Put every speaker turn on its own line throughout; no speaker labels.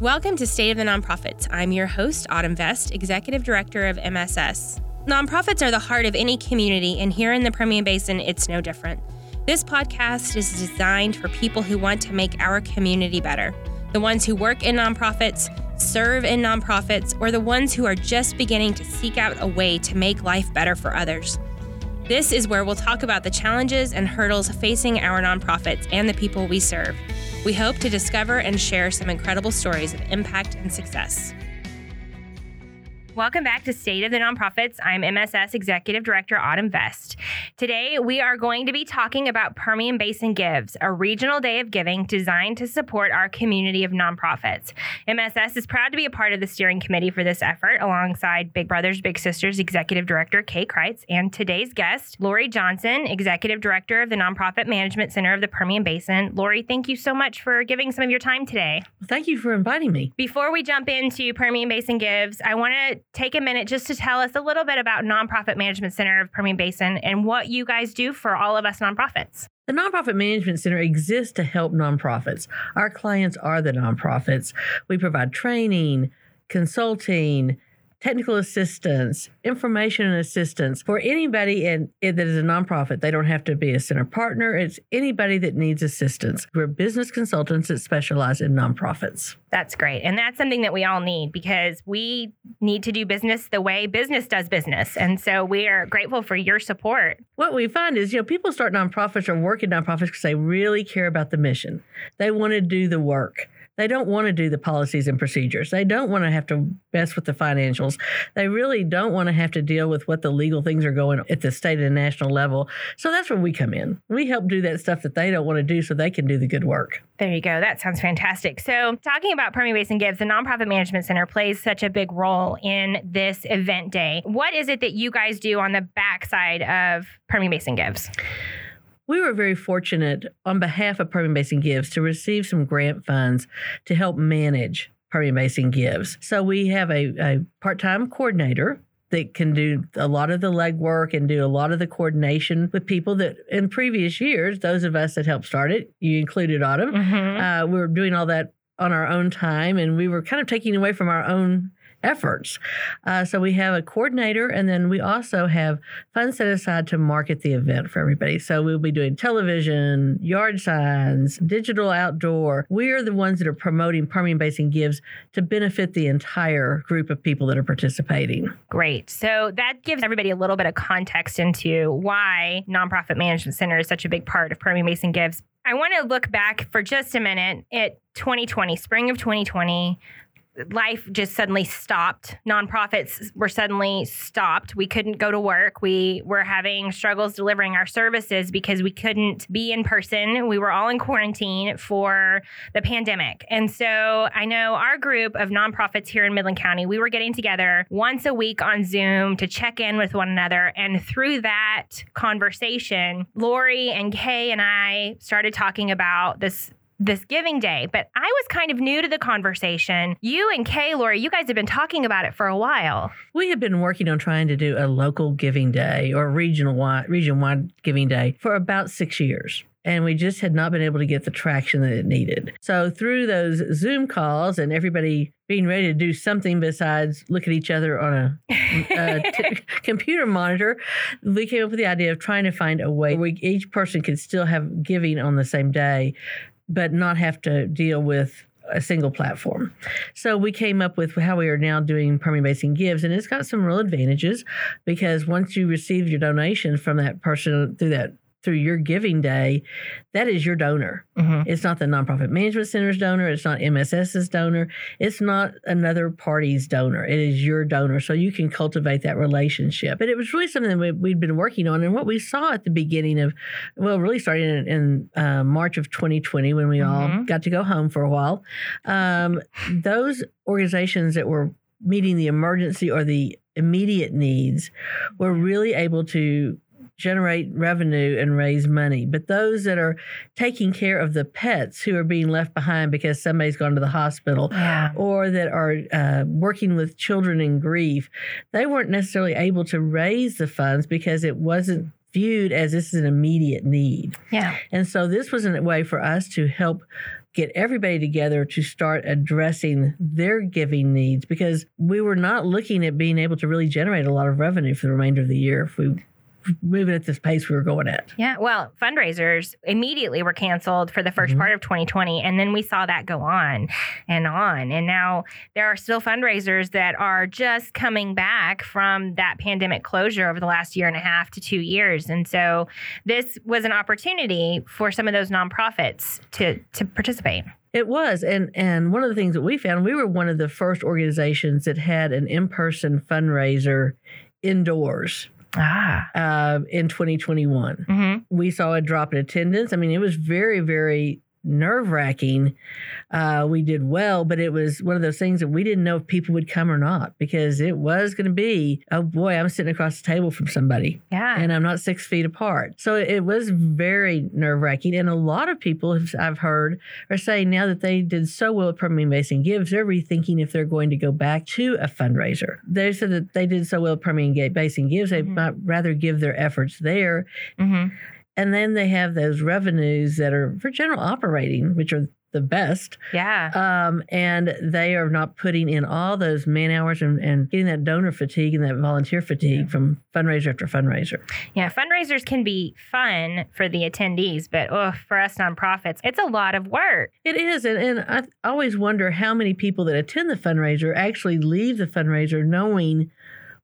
Welcome to State of the Nonprofits. I'm your host, Autumn Vest, Executive Director of MSS. Nonprofits are the heart of any community, and here in the Permian Basin, it's no different. This podcast is designed for people who want to make our community better the ones who work in nonprofits, serve in nonprofits, or the ones who are just beginning to seek out a way to make life better for others. This is where we'll talk about the challenges and hurdles facing our nonprofits and the people we serve. We hope to discover and share some incredible stories of impact and success. Welcome back to State of the Nonprofits. I'm MSS Executive Director Autumn Vest. Today, we are going to be talking about Permian Basin Gives, a regional day of giving designed to support our community of nonprofits. MSS is proud to be a part of the steering committee for this effort alongside Big Brothers Big Sisters Executive Director Kay Kreitz and today's guest, Lori Johnson, Executive Director of the Nonprofit Management Center of the Permian Basin. Lori, thank you so much for giving some of your time today.
Thank you for inviting me.
Before we jump into Permian Basin Gives, I want to take a minute just to tell us a little bit about Nonprofit Management Center of Permian Basin and what you guys do for all of us nonprofits.
The Nonprofit Management Center exists to help nonprofits. Our clients are the nonprofits. We provide training, consulting, technical assistance, information and assistance for anybody in, in, that is a nonprofit. They don't have to be a center partner. It's anybody that needs assistance. We're business consultants that specialize in nonprofits.
That's great. And that's something that we all need because we need to do business the way business does business. And so we are grateful for your support.
What we find is, you know, people start nonprofits or work in nonprofits because they really care about the mission. They want to do the work. They don't want to do the policies and procedures. They don't want to have to mess with the financials. They really don't want to have to deal with what the legal things are going at the state and national level. So that's where we come in. We help do that stuff that they don't want to do so they can do the good work.
There you go. That sounds fantastic. So, talking about Permian Basin Gives, the Nonprofit Management Center plays such a big role in this event day. What is it that you guys do on the backside of Permian Basin Gives?
We were very fortunate on behalf of Permian Basin Gives to receive some grant funds to help manage Permian Basin Gives. So we have a, a part time coordinator that can do a lot of the legwork and do a lot of the coordination with people that in previous years, those of us that helped start it, you included Autumn, mm-hmm. uh, we were doing all that on our own time and we were kind of taking away from our own efforts. Uh, so we have a coordinator, and then we also have funds set aside to market the event for everybody. So we'll be doing television, yard signs, digital outdoor. We're the ones that are promoting Permian Basin Gives to benefit the entire group of people that are participating.
Great. So that gives everybody a little bit of context into why Nonprofit Management Center is such a big part of Permian Basin Gives. I want to look back for just a minute at 2020, spring of 20 life just suddenly stopped. Nonprofits were suddenly stopped. We couldn't go to work. We were having struggles delivering our services because we couldn't be in person. We were all in quarantine for the pandemic. And so I know our group of nonprofits here in Midland County, we were getting together once a week on Zoom to check in with one another. And through that conversation, Lori and Kay and I started talking about this this giving day, but I was kind of new to the conversation. You and Kay, Lori, you guys have been talking about it for a while.
We have been working on trying to do a local giving day or regional wide, region wide giving day for about six years and we just had not been able to get the traction that it needed. So through those Zoom calls and everybody being ready to do something besides look at each other on a, a t- computer monitor, we came up with the idea of trying to find a way where each person could still have giving on the same day, but not have to deal with a single platform. So we came up with how we are now doing Permian Basin Gives, and it's got some real advantages because once you receive your donation from that person through that through your giving day, that is your donor. Mm-hmm. It's not the nonprofit management center's donor. It's not MSS's donor. It's not another party's donor. It is your donor. So you can cultivate that relationship. But it was really something that we, had been working on. And what we saw at the beginning of, well, really starting in, in uh, March of 2020 when we mm-hmm. all got to go home for a while, um, those organizations that were meeting the emergency or the immediate needs were really able to generate revenue and raise money. But those that are taking care of the pets who are being left behind because somebody's gone to the hospital yeah. or that are uh, working with children in grief, they weren't necessarily able to raise the funds because it wasn't viewed as this is an immediate need.
Yeah.
And so this was a way for us to help get everybody together to start addressing their giving needs because we were not looking at being able to really generate a lot of revenue for the remainder of the year if we moving at this pace we were going at.
Yeah, well, fundraisers immediately were canceled for the 1st
Mhm.
part of 2020. And then we saw that go on and on. And now there are still fundraisers that are just coming back from that pandemic closure over the last year and a half to two years. And so this was an opportunity for some of those nonprofits to, to participate.
It was, and and one of the things that we found, we were one of the first organizations that had an in person fundraiser indoors
Ah.
uh, in 2021.
hmm
We saw a drop in attendance. I mean, it was very, very nerve wracking. Uh, we did well, but it was one of those things that we didn't know if people would come or not because it was going to be, oh boy, I'm sitting across the table from somebody
Yeah.
and I'm not six feet apart. So it was very nerve wracking. And a lot of people I've heard are saying now that they did so well at Permian Basin Gives, they're rethinking if they're going to go back to a fundraiser. They said that they did so well at Permian Basin Gives, they
Mhm.
might rather give their efforts there.
hmm
And then they have those revenues that are for general operating, which are the best.
Yeah.
Um, and they are not putting in all those man hours and, and getting that donor fatigue and that volunteer fatigue
Yeah.
from fundraiser after fundraiser.
Yeah, fundraisers can be fun for the attendees, but oh, for us nonprofits, it's a lot of work.
It is. And, and I always wonder how many people that attend the fundraiser actually leave the fundraiser knowing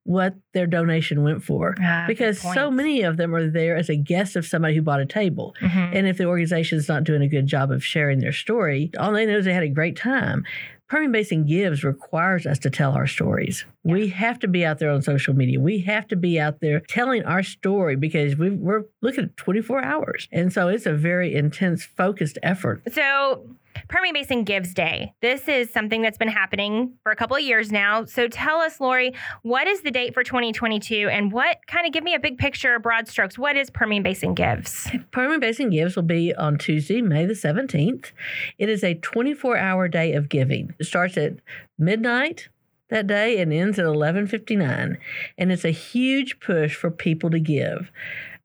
what their donation went for.
Ah,
Because so many of them are there as a guest of somebody who bought a table.
Mhm.
And if the organization's not doing a good job of sharing their story, all they know is they had a great time. Permian Basin Gives requires us to tell our stories.
Yeah.
We have to be out there on social media. We have to be out there telling our story because we, we're looking at 24 hours. And so it's a very intense, focused effort.
So, Permian Basin Gives Day. This is something that's been happening for a couple of years now. So, tell us, Lori, what is the date for 2022 and what kind of give me a big picture, broad strokes? What is Permian Basin Gives?
Permian Basin Gives will be on Tuesday, May the 17th. It is a 24 hour day of giving. It starts at midnight that day and ends at 11:59 and it's a huge push for people to give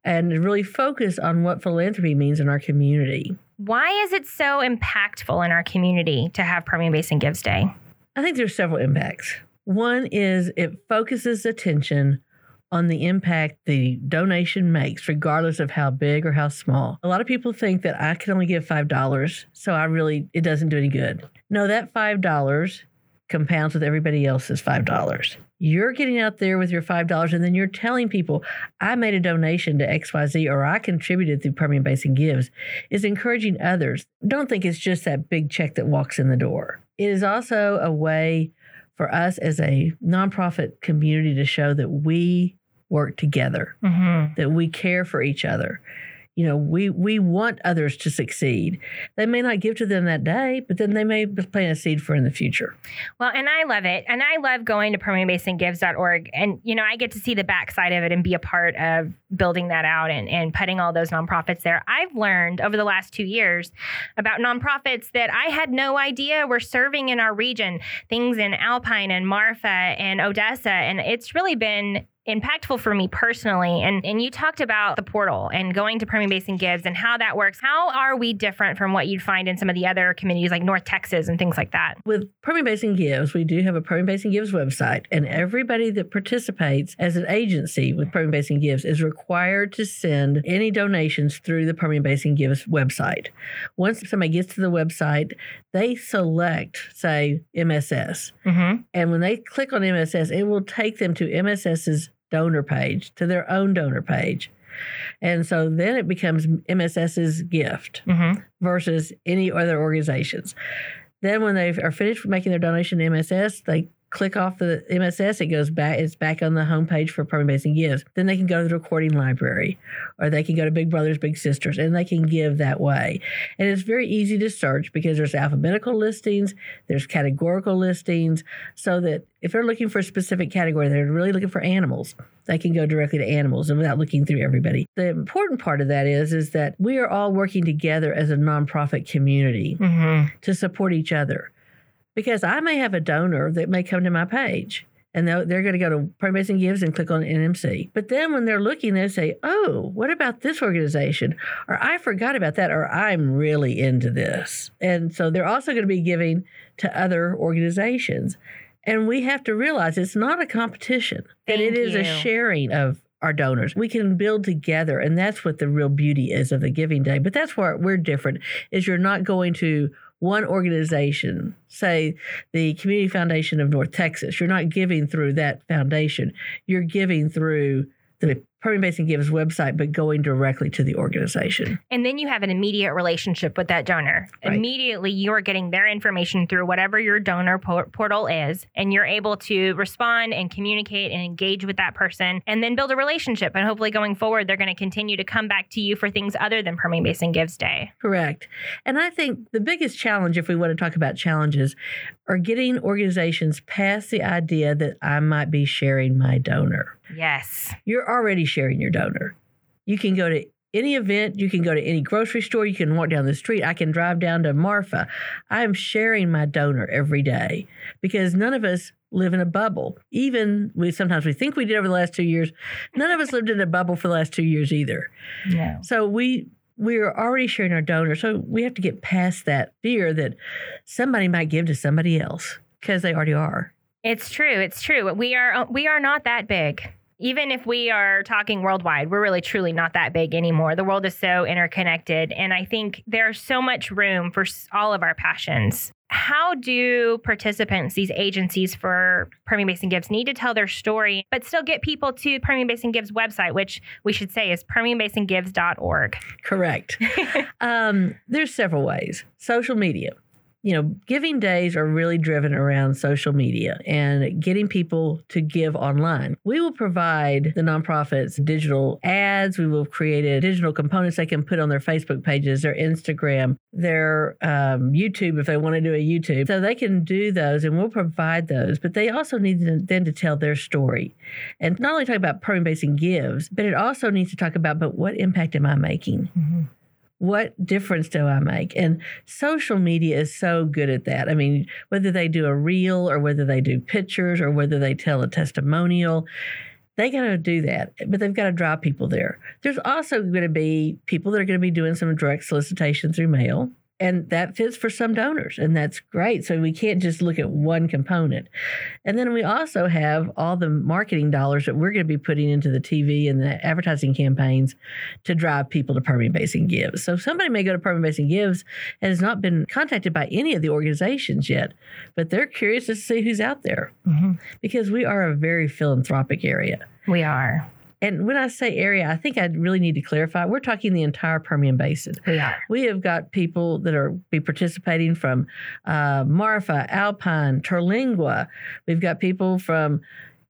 and really focus on what philanthropy means in our community.
Why is it so impactful in our community to have Permian Basin Gives Day?
I think there's several impacts. One is it focuses attention on the impact the donation makes, regardless of how big or how small. A lot of people think that I can only give $5, so I really, it doesn't do any good. No, that $5 compounds with everybody else's $5. You're getting out there with your $5 and then you're telling people, I made a donation to XYZ or I contributed through Permian Basin Gives, is encouraging others. Don't think it's just that big check that walks in the door. It is also a way for us as a nonprofit community to show that we work together,
Mm-hmm.
that we care for each other. You know, we we want others to succeed. They may not give to them that day, but then they may plant a seed for in the future.
Well, and I love it. And I love going to PermianBasinGives.org. And, you know, I get to see the backside of it and be a part of building that out and, and putting all those nonprofits there. I've learned over the last two years about nonprofits that I had no idea were serving in our region, things in Alpine and Marfa and Odessa. And it's really been impactful for me personally. And and you talked about the portal and going to Permian Basin Gives and how that works. How are we different from what you'd find in some of the other communities like North Texas and things like that?
With Permian Basin Gives, we do have a Permian Basin Gives website, and everybody that participates as an agency with Permian Basin Gives is required to send any donations through the Permian Basin Gives website. Once somebody gets to the website, they select, say, MSS.
Mm-hmm.
And when they click on MSS, it will take them to MSS's donor page, to their own donor page. And so then it becomes MSS's gift
Mm-hmm.
versus any other organizations. Then when they are finished making their donation to MSS, they click off the MSS, it goes back, it's back on the homepage for Permian Basin Gives. Then they can go to the recording library or they can go to Big Brothers, Big Sisters, and they can give that way. And it's very easy to search because there's alphabetical listings, there's categorical listings, so that if they're looking for a specific category, they're really looking for animals, they can go directly to animals and without looking through everybody. The important part of that is, is that we are all working together as a nonprofit community
Mm-hmm.
to support each other. Because I may have a donor that may come to my page and they're, they're going to go to Permian Basin Gives and click on NMC. But then when they're looking, they say, "Oh, what about this organization?" Or I forgot about that, or I'm really into this. And so they're also going to be giving to other organizations. And we have to realize it's not a competition, that it
Thank
is a sharing of our donors. We can build together, and that's what the real beauty is of the Giving Day. But that's where we're different. Is you're not going to one organization, say the Community Foundation of North Texas. You're not giving through that foundation. You're giving through the Permian Basin Gives website, but going directly to the organization.
And then you have an immediate relationship with that donor.
Right.
Immediately, you are getting their information through whatever your donor por- portal is, and you're able to respond and communicate and engage with that person and then build a relationship. And hopefully, going forward, they're going to continue to come back to you for things other than Permian Basin Gives Day.
Correct. And I think the biggest challenge, if we want to talk about challenges, are getting organizations past the idea that I might be sharing my donor.
Yes.
You're already sharing your donor. You can go to any event, you can go to any grocery store, you can walk down the street. I can drive down to Marfa. I am sharing my donor every day because none of us live in a bubble. Even we sometimes we think we did over the last two years. None of us lived in a bubble for the last two years either.
No.
So we we're already sharing our donor. So we have to get past that fear that somebody might give to somebody else because they already are.
It's true. It's true. We are we are not that big. Even if we are talking worldwide, we're really truly not that big anymore. The world is so interconnected, and I think there's so much room for all of our passions. How do participants, these agencies for Permian Basin Gives, need to tell their story, but still get people to Permian Basin Gives website, which we should say is permianbasingives.org?
Correct. um, there's several ways. Social media. You know, giving days are really driven around social media and getting people to give online. We will provide the nonprofits digital ads. We will create digital components they can put on their Facebook pages, their Instagram, their um, YouTube if they want to do a YouTube. So they can do those and we'll provide those. But they also need then to tell their story and not only talk about Permian Basin Gives, but it also needs to talk about, but what impact am I making? What difference do I make? And social media is so good at that. I mean, whether they do a reel or whether they do pictures or whether they tell a testimonial, they got to do that, but they've got to draw people there. There's also going to be people that are going to be doing some direct solicitation through mail. And that fits for some donors, and that's great. So we can't just look at one component. And then we also have all the marketing dollars that we're going to be putting into the TV and the advertising campaigns to drive people to Permian Basin Gives. So somebody may go to Permian Basin Gives and has not been contacted by any of the organizations yet, but they're curious to see who's out there mm-hmm. because we are a very philanthropic area.
We are.
And when I say area, I think I really need to clarify. We're talking the entire Permian Basin.
We are.
We have got people that are be participating from uh, Marfa, Alpine, Terlingua. We've got people from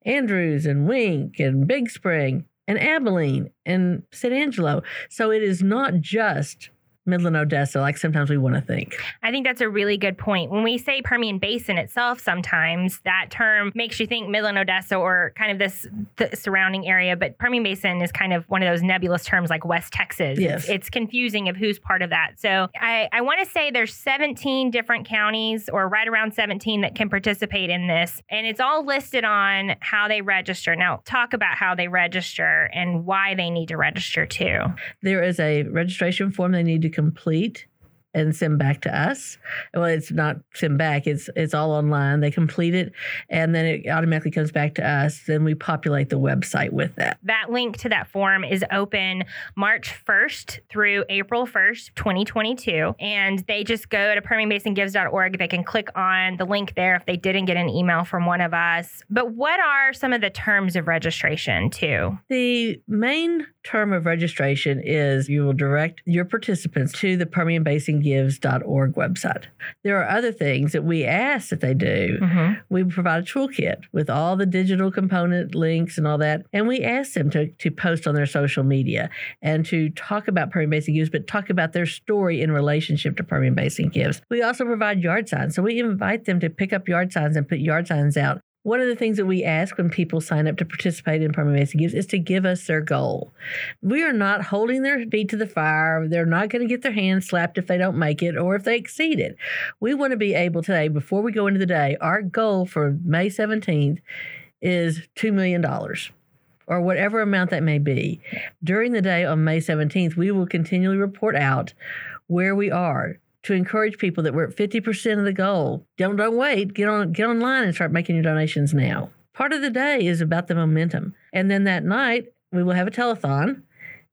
Andrews and Wink and Big Spring and Abilene and San Angelo. So it is not just Midland, Odessa, like sometimes we want to think.
I think that's a really good point. When we say Permian Basin itself, sometimes that term makes you think Midland, Odessa, or kind of this the surrounding area. But Permian Basin is kind of one of those nebulous terms like West Texas.
Yes.
It's, it's confusing of who's part of that. So I, I want to say there's 17 different counties or right around 17 that can participate in this. And it's all listed on how they register. Now, talk about how they register and why they need to register too.
There is a registration form they need to complete and send back to us. Well, it's not send back; it's it's all online. They complete it, and then it automatically comes back to us. Then we populate the website with that.
That link to that form is open March 1st through April 1st, 2022. And they just go to PermianBasinGives.org. They can click on the link there if they didn't get an email from one of us. But what are some of the terms of registration, too?
The main term of registration is you will direct your participants to the PermianBasinGives.org website. There are other things that we ask that they do. Mm-hmm. We provide a toolkit with all the digital component links and all that. And we ask them to, to post on their social media and to talk about Permian Basin Gives, but talk about their story in relationship to Permian Basin Gives. We also provide yard signs. So we invite them to pick up yard signs and put yard signs out. One of the things that we ask when people sign up to participate in Permian Basin Gives is to give us their goal. We are not holding their feet to the fire. They're not going to get their hands slapped if they don't make it or if they exceed it. We want to be able today, before we go into the day, our goal for May 17th is $2 million or whatever amount that may be. During the day on May 17th, we will continually report out where we are to encourage people that we're at 50% of the goal. Don't don't wait. Get on get online and start making your donations now. Part of the day is about the momentum. And then that night we will have a telethon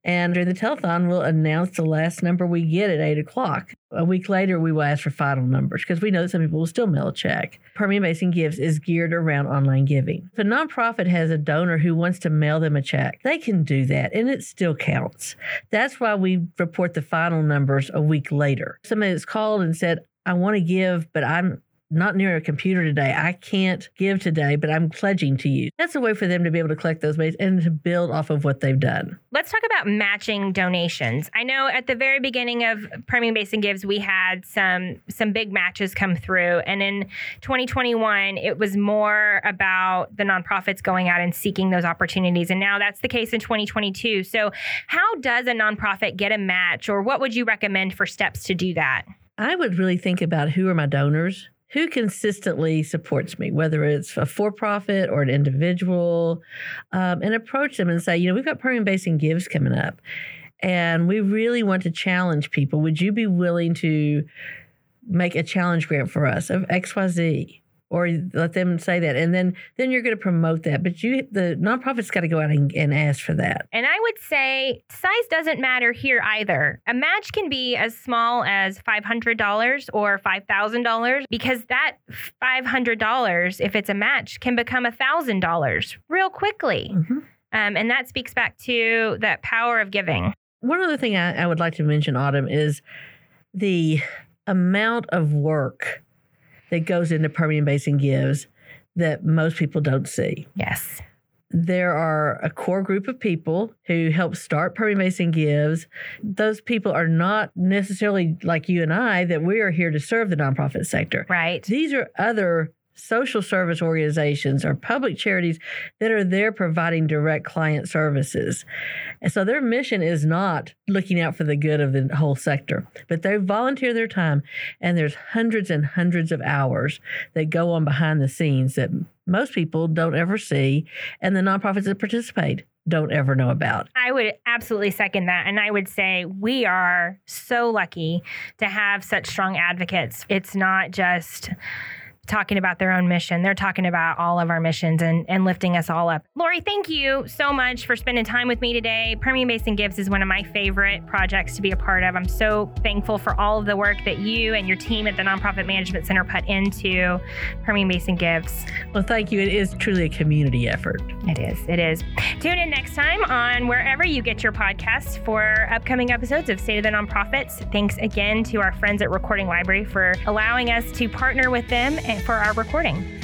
and during the telethon, we'll announce the last number we get at 8 o'clock. A week later, we will ask for final numbers because we know that some people will still mail a check. Permian Basin Gives is geared around online giving. If a nonprofit has a donor who wants to mail them a check, they can do that and it still counts. That's why we report the final numbers a week later. Somebody that's called and said, I want to give, but I'm not near a computer today. I can't give today, but I'm pledging to you. That's a way for them to be able to collect those bases and to build off of what they've done.
Let's talk about matching donations. I know at the very beginning of Permian Basin Gives, we had some some big matches come through, and in 2021, it was more about the nonprofits going out and seeking those opportunities, and now that's the case in 2022. So, how does a nonprofit get a match, or what would you recommend for steps to do that?
I would really think about who are my donors who consistently supports me, whether it's a for profit or an individual, um, and approach them and say, you know, we've got Permian Basin Gives coming up, and we really want to challenge people. Would you be willing to make a challenge grant for us of XYZ? Or let them say that and then then you're going to promote that but you the nonprofit's got to go out and, and, ask for that.
And i would say size doesn't matter here either. A match can be as small as $500 or $5000 because that $500 if it's a match can become $1000 real quickly. Mm-hmm. um, and that speaks back to that power of giving.
One other thing I, I would like to mention autumn is the amount of work that goes into Permian Basin Gives that most people don't see.
Yes.
There are a core group of people who help start Permian Basin Gives. Those people are not necessarily like you and I, that we are here to serve the nonprofit sector.
Right.
These are other social service organizations or public charities that are there providing direct client services. And so their mission is not looking out for the good of the whole sector, but they volunteer their time and there's hundreds and hundreds of hours that go on behind the scenes that most people don't ever see and the nonprofits that participate don't ever know about.
I would absolutely second that. And I would say we are so lucky to have such strong advocates. It's not just talking about their own mission. They're talking about all of our missions and, and lifting us all up. Lori, thank you so much for spending time with me today. Permian Basin Gives is one of my favorite projects to be a part of. I'm so thankful for all of the work that you and your team at the Nonprofit Management Center put into Permian Basin Gives.
Well, thank you. It is truly a community effort.
It is. It is. Tune in next time on wherever you get your podcasts for upcoming episodes of State of the Nonprofits. Thanks again to our friends at Recording Library for allowing us to partner with them for our recording.